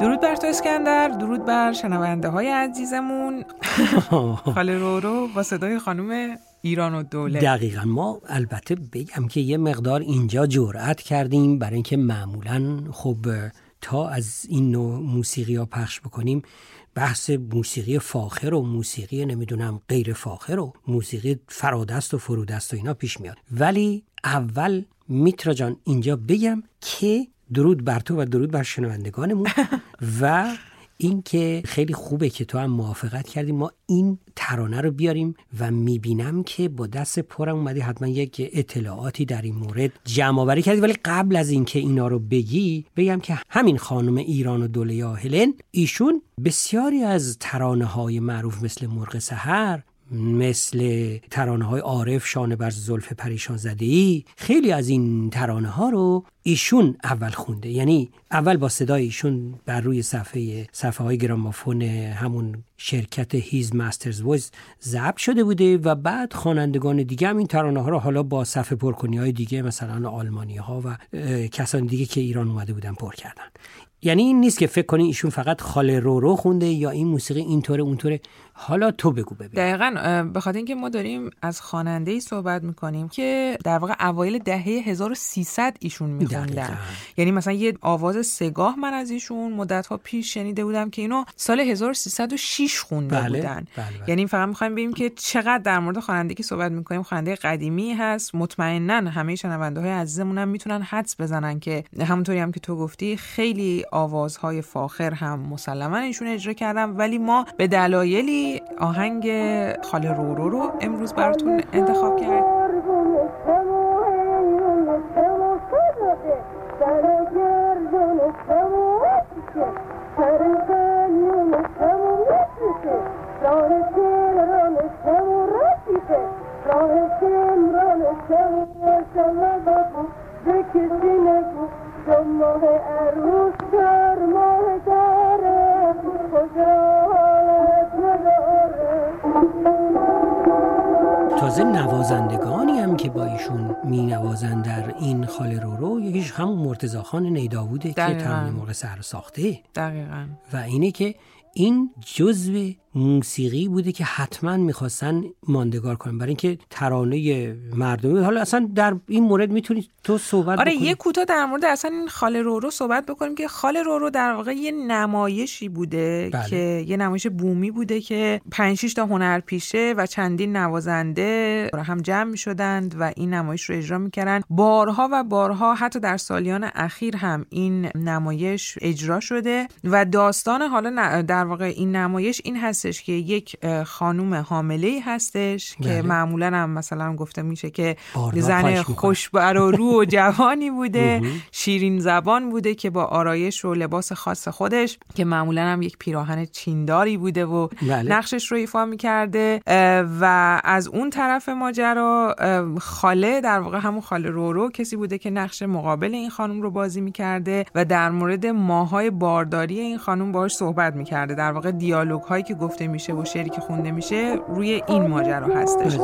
درود بر تو اسکندر درود بر شنونده های عزیزمون. خاله رورو با صدای خانم ایران و دوله دقیقا ما البته بگم که یه مقدار اینجا جرأت کردیم برای اینکه معمولا خب تا از این نوع موسیقی ها پخش بکنیم بحث موسیقی فاخر و موسیقی نمی‌دونم غیر فاخر و موسیقی فرادست و فرودست و اینا پیش میاد. ولی اول میترا جان اینجا بگم که درود بر تو و درود بر شنوندگانمون و اینکه خیلی خوبه که تو هم موافقت کردیم ما این ترانه رو بیاریم و می‌بینم که با دست پرم اومدی حتما یک اطلاعاتی در این مورد جمع آوری کردی. ولی قبل از اینکه اینا رو بگی بگم که همین خانم ایران و دوله هلن ایشون بسیاری از ترانه های معروف مثل مرغ سحر مثل ترانه های عارف شانه بر زلف پریشان زده ای خیلی از این ترانه ها رو ایشون اول خونده. یعنی اول با صدای ایشون بر روی صفحه صفحه های گرامافون همون شرکت هیز ماسترز وایز ضبط شده بوده و بعد خوانندگان دیگه هم این ترانه ها رو حالا با صفحه پرکنی های دیگه مثلا آلمانی ها و کسان دیگه که ایران اومده بودن پر کردن. یعنی این نیست که فکر کنی ایشون فقط خاله رو رو خونده یا این موسیقی اینطوره اونطوره. حالا تو بگو ببین. دقیقا به خاطر اینکه ما داریم از خواننده ای صحبت می‌کنیم که در واقع اوایل دهه 1300 ایشون میخوندن. یعنی مثلا یه آواز سگاه من از ایشون مدت ها پیش شنیده بودم که اینو سال 1306 خونده بله، بودن. بله، بله. یعنی فقط می‌خوایم ببینیم که چقدر در مورد خواننده که صحبت می‌کنیم خواننده قدیمی هست. مطمئنا همه شنونده های عزیزمون هم می‌تونن حدس بزنن که همونطوری هم که تو گفتی خیلی آوازهای فاخر هم مسلما ایشون اجرا کردن ولی ما به دلایلی آهنگ خاله رورو رو امروز براتون انتخاب کرد تازه نوازندگانی هم که با ایشون می نوازن در این خاله رو رو یکیش همون مرتزا خان نیداووده که دقیقاً. ترانه موقع سر ساخته دقیقا و اینه که این جزو موسیقی بوده که حتما می‌خواستن ماندگار کنن برای اینکه ترانه مردمی. حالا اصلا در این مورد می‌تونی تو صحبت آره بکنی یه کوتاه در مورد اصلا این خاله رورو صحبت بکنیم که خاله رورو در واقع یه نمایشی بوده بله. که یه نمایش بومی بوده که 5 6 تا هنرپیشه و چندین نوازنده هم جمع می شدند و این نمایش رو اجرا می‌کردن بارها و بارها حتی در سالیان اخیر هم این نمایش اجرا شده و داستان حالا ن- در واقع این نمایش این هستش که یک خانوم حامله هستش بله. که معمولا هم مثلا گفته میشه که زن. خوشبر و رو و جوانی بوده شیرین زبان بوده که با آرایش و لباس خاص خودش که معمولا هم یک پیراهن چینداری بوده و بله. نقشش رو ایفا می‌کرده و از اون طرف ماجرا خاله در واقع همون خاله رورو کسی بوده که نقش مقابل این خانم رو بازی می‌کرده و در مورد ماهای بارداری این خانم باهاش صحبت می‌کرده در واقع دیالوگ هایی که گفته میشه و شعری که خونده میشه روی این ماجرا هستش.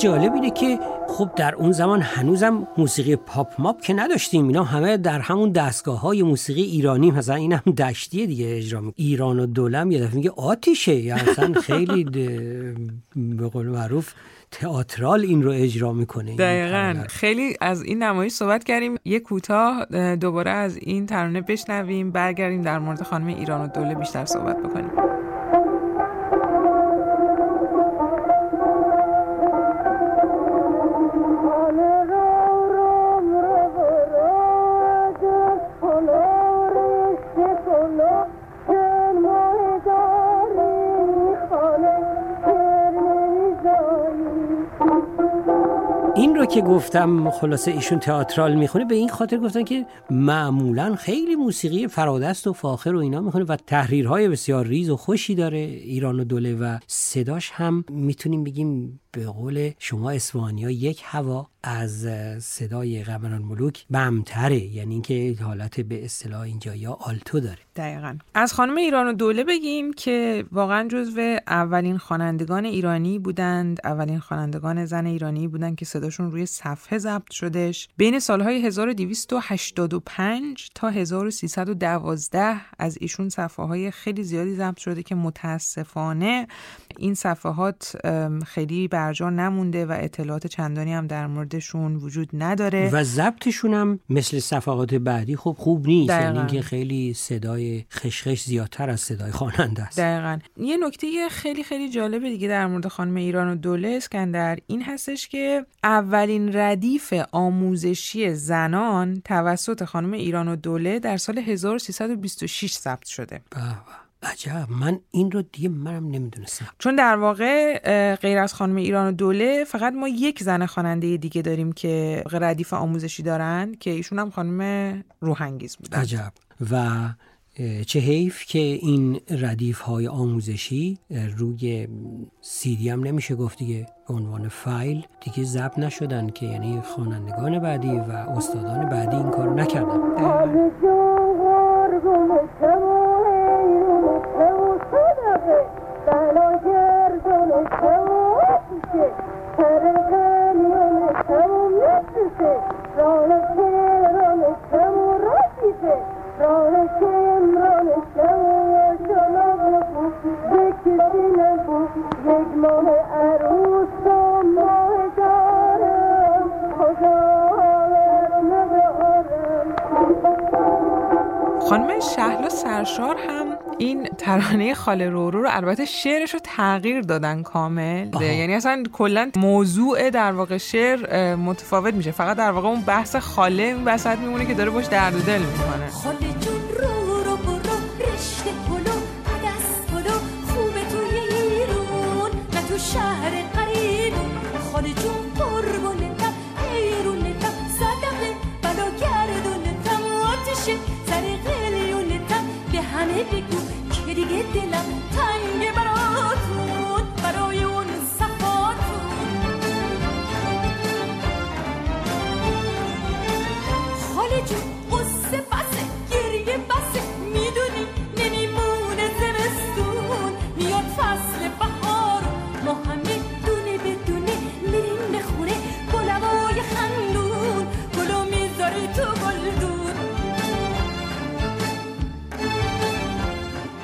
جالب اینه که خب در اون زمان هنوزم موسیقی پاپ ماپ که نداشتیم. اینا همه در همون دستگاه های موسیقی ایرانی مثلا این هم دشتیه دیگه اجرا می ایران و دولم یه دفعه میگه آتیشه. یا اصلا خیلی به قول معروف تئاترال این رو اجرا می‌کنه. دقیقا. خیلی از این نمایش صحبت کردیم. یه کوتاه دوباره از این ترانه بشنویم. برگردیم در مورد خانم ایران و دوله بیشتر صحبت بکنیم. گفتم خلاصه ایشون تئاترال می‌خونه. به این خاطر گفتن که معمولا خیلی موسیقی فرادست و فاخر و اینا می‌خونه و تحریرهای بسیار ریز و خوشی داره ایران و دوله و صداش هم می‌تونیم بگیم به قول شما اسوانی یک هوا از صدای قمران ملوک بمتره یعنی اینکه حالت به اصطلاح اینجا یا آلتو داره. دقیقا. از خانم ایران و دوله بگیم که واقعا جزو اولین خوانندگان ایرانی بودند. اولین خوانندگان زن ایرانی بودند که صداشون روی صفحه ضبط شدش بین سالهای 1285 تا 1312 از ایشون صفحه های خیلی زیادی ضبط شده که متاسفانه این صفحات خیلی برجا نمونده و اطلاعات چندانی هم در موردشون وجود نداره. و ضبطشون هم مثل صفحات بعدی خب خوب نیست. یعنی اینکه خیلی صدای خشخش زیادتر از صدای خواننده است. دقیقا. یه نکته خیلی خیلی جالب دیگه در مورد خانم ایران و دوله اسکندر. این هستش که اولین ردیف آموزشی زنان توسط خانم ایران و دوله در سال 1326 ثبت شده. به. عجب من این رو دیگه منم نمی‌دونستم. چون در واقع غیر از خانم ایران و دوله فقط ما یک زن خواننده دیگه داریم که ردیف آموزشی دارن که ایشون هم خانم روحنگیز بود عجب. و چه حیف که این ردیف های آموزشی روی سیدی هم نمیشه گفت دیگه. به عنوان فایل دیگه ضبط نشدن که یعنی خوانندگان بعدی و استادان بعدی این کارو نکردن. خانم شهلا سرشار هم این ترانه خاله رورو رو البته شعرش رو تغییر دادن کامل. یعنی اصلا کلا موضوع در واقع شعر متفاوت میشه. فقط در واقع اون بحث خاله این وسط میمونه که داره باش درد و دل می‌کنه. خاله جون رو رو بگو که دیگه دلم تنگ براتون برای اون صفاتون خاله جون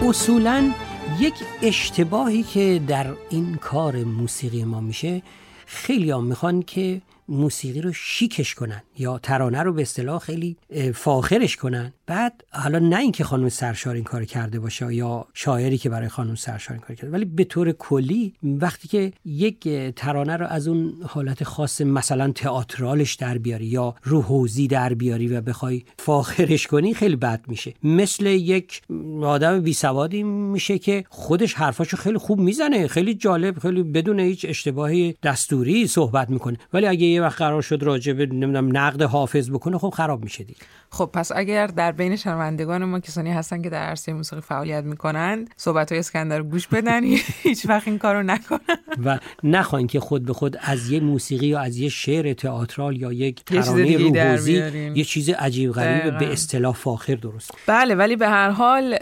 اصولا یک اشتباهی که در این کار موسیقی ما میشه خیلی هم می‌خوان که موسیقی رو شیکش کنن یا ترانه رو به اصطلاح خیلی فاخرش کنن. بعد حالا نه اینکه خانم سرشار این کار کرده باشه یا شاعری که برای خانم سرشار این کار کرده ولی به طور کلی وقتی که یک ترانه رو از اون حالت خاص مثلا تئاترالش در بیاری یا روحوزی در بیاری و بخوای فاخرش کنی خیلی بد میشه. مثل یک آدم بی سوادی میشه که خودش حرفاشو خیلی خوب می‌زنه خیلی جالب خیلی بدون هیچ اشتباهی دستوری صحبت می‌کنه. ولی اگه یه وقت قرار شد راجع به نمی‌دونم نقد حافظ بکنه خب خراب میشه دیگه. خب پس اگر در بین شنوندگان ما کسانی هستن که در عرصه موسیقی فعالیت می‌کنند صحبت های اسکندر رو گوش بدن. هیچ وقت این کارو نکنن. و نخواین که خود به خود از یه موسیقی یا از یه شعر تئاترال یا یک ترانه روحوزی. یه چیز عجیب غریب. به اصطلاح فاخر درست. بله ولی به هر حال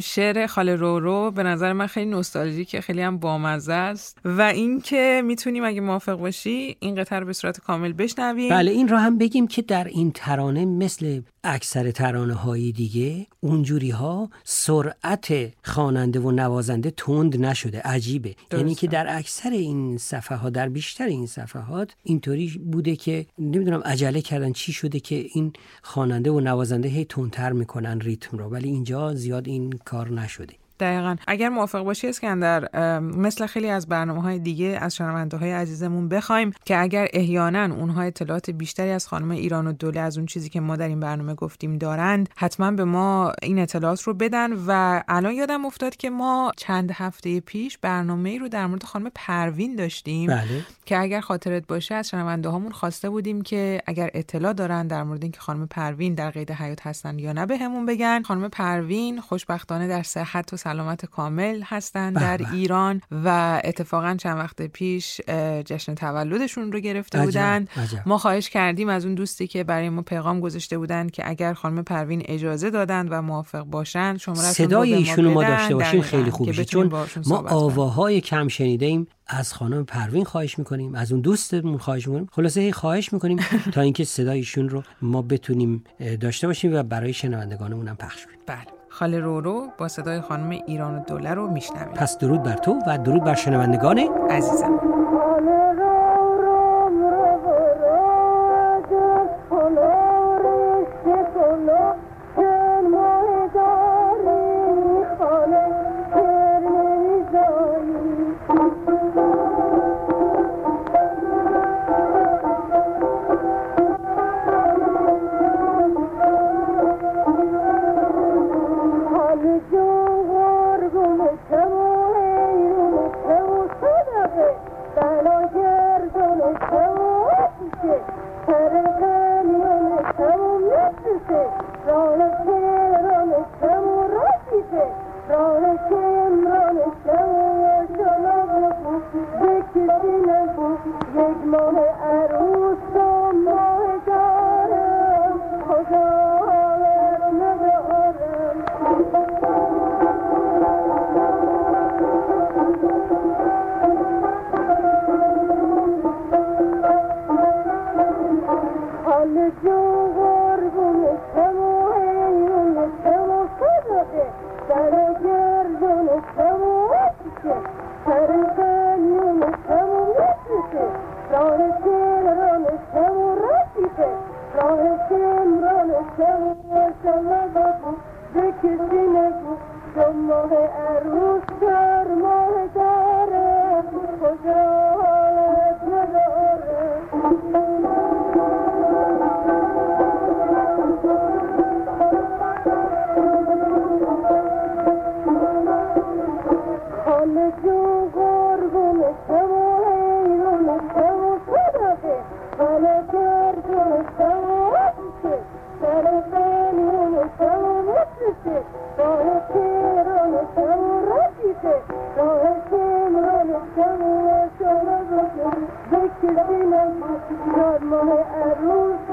شعر خاله رورو به نظر من خیلی نوستالژیکه خیلی هم بامزه است. و اینکه می‌تونیم اگه موافق باشی این قطعه رو به صورت کامل بشنویم. بله این را هم بگیم که در این ترانه مثل اکثر ترانه های دیگه اونجوری ها سرعت خواننده و نوازنده تند نشده. عجیبه. یعنی که در اکثر این صفحه ها در بیشتر این صفحات اینطوری بوده که نمی‌دونم عجله کردن چی شده که این خواننده و نوازنده هی تندتر می‌کنن ریتم رو. ولی اینجا زیاد این کار نشده. دقیقا. اگر موافق باشی اسکندر مثل خیلی از برنامه های دیگه از شنونده های عزیزمون بخوایم که اگر احیانا اونها اطلاعات بیشتری از خانم ایران و دوله از اون چیزی که ما در این برنامه گفتیم دارند حتما به ما این اطلاعات رو بدن. و الان یادم افتاد که ما چند هفته پیش برنامه ای رو در مورد خانم پروین داشتیم بله. که اگر خاطرت باشه از شنونده هامون خواسته بودیم که اگر اطلاع دارن در مورد اینکه خانم پروین در قید حیات هستن یا نه بهمون بگن. خانم پروین خوشبختانه در صحت و سلامت کامل هستن در به. ایران و اتفاقا چند وقت پیش جشن تولدشون رو گرفته عجب، بودن. عجب. ما خواهش کردیم از اون دوستی که برای ما پیغام گذاشته بودن که اگر خانم پروین اجازه دادن و موافق باشن شماره صدای ایشون ما داشته باشیم خیلی خوب میشه چون ما آواهای کم شنیده ایم از خانم پروین خواهش می‌کنیم از اون دوستمون خواهش می‌کنیم. خلاصه هی خواهش می‌کنیم تا اینکه صدای ایشون رو ما بتونیم داشته باشیم و برای شنوندگانمون هم پخش کنیم. بله. خاله رورو با صدای خانم ایران و دوله رو میشنویم پس درود بر تو و درود بر شنوندگان عزیزم. فکر میں مت کر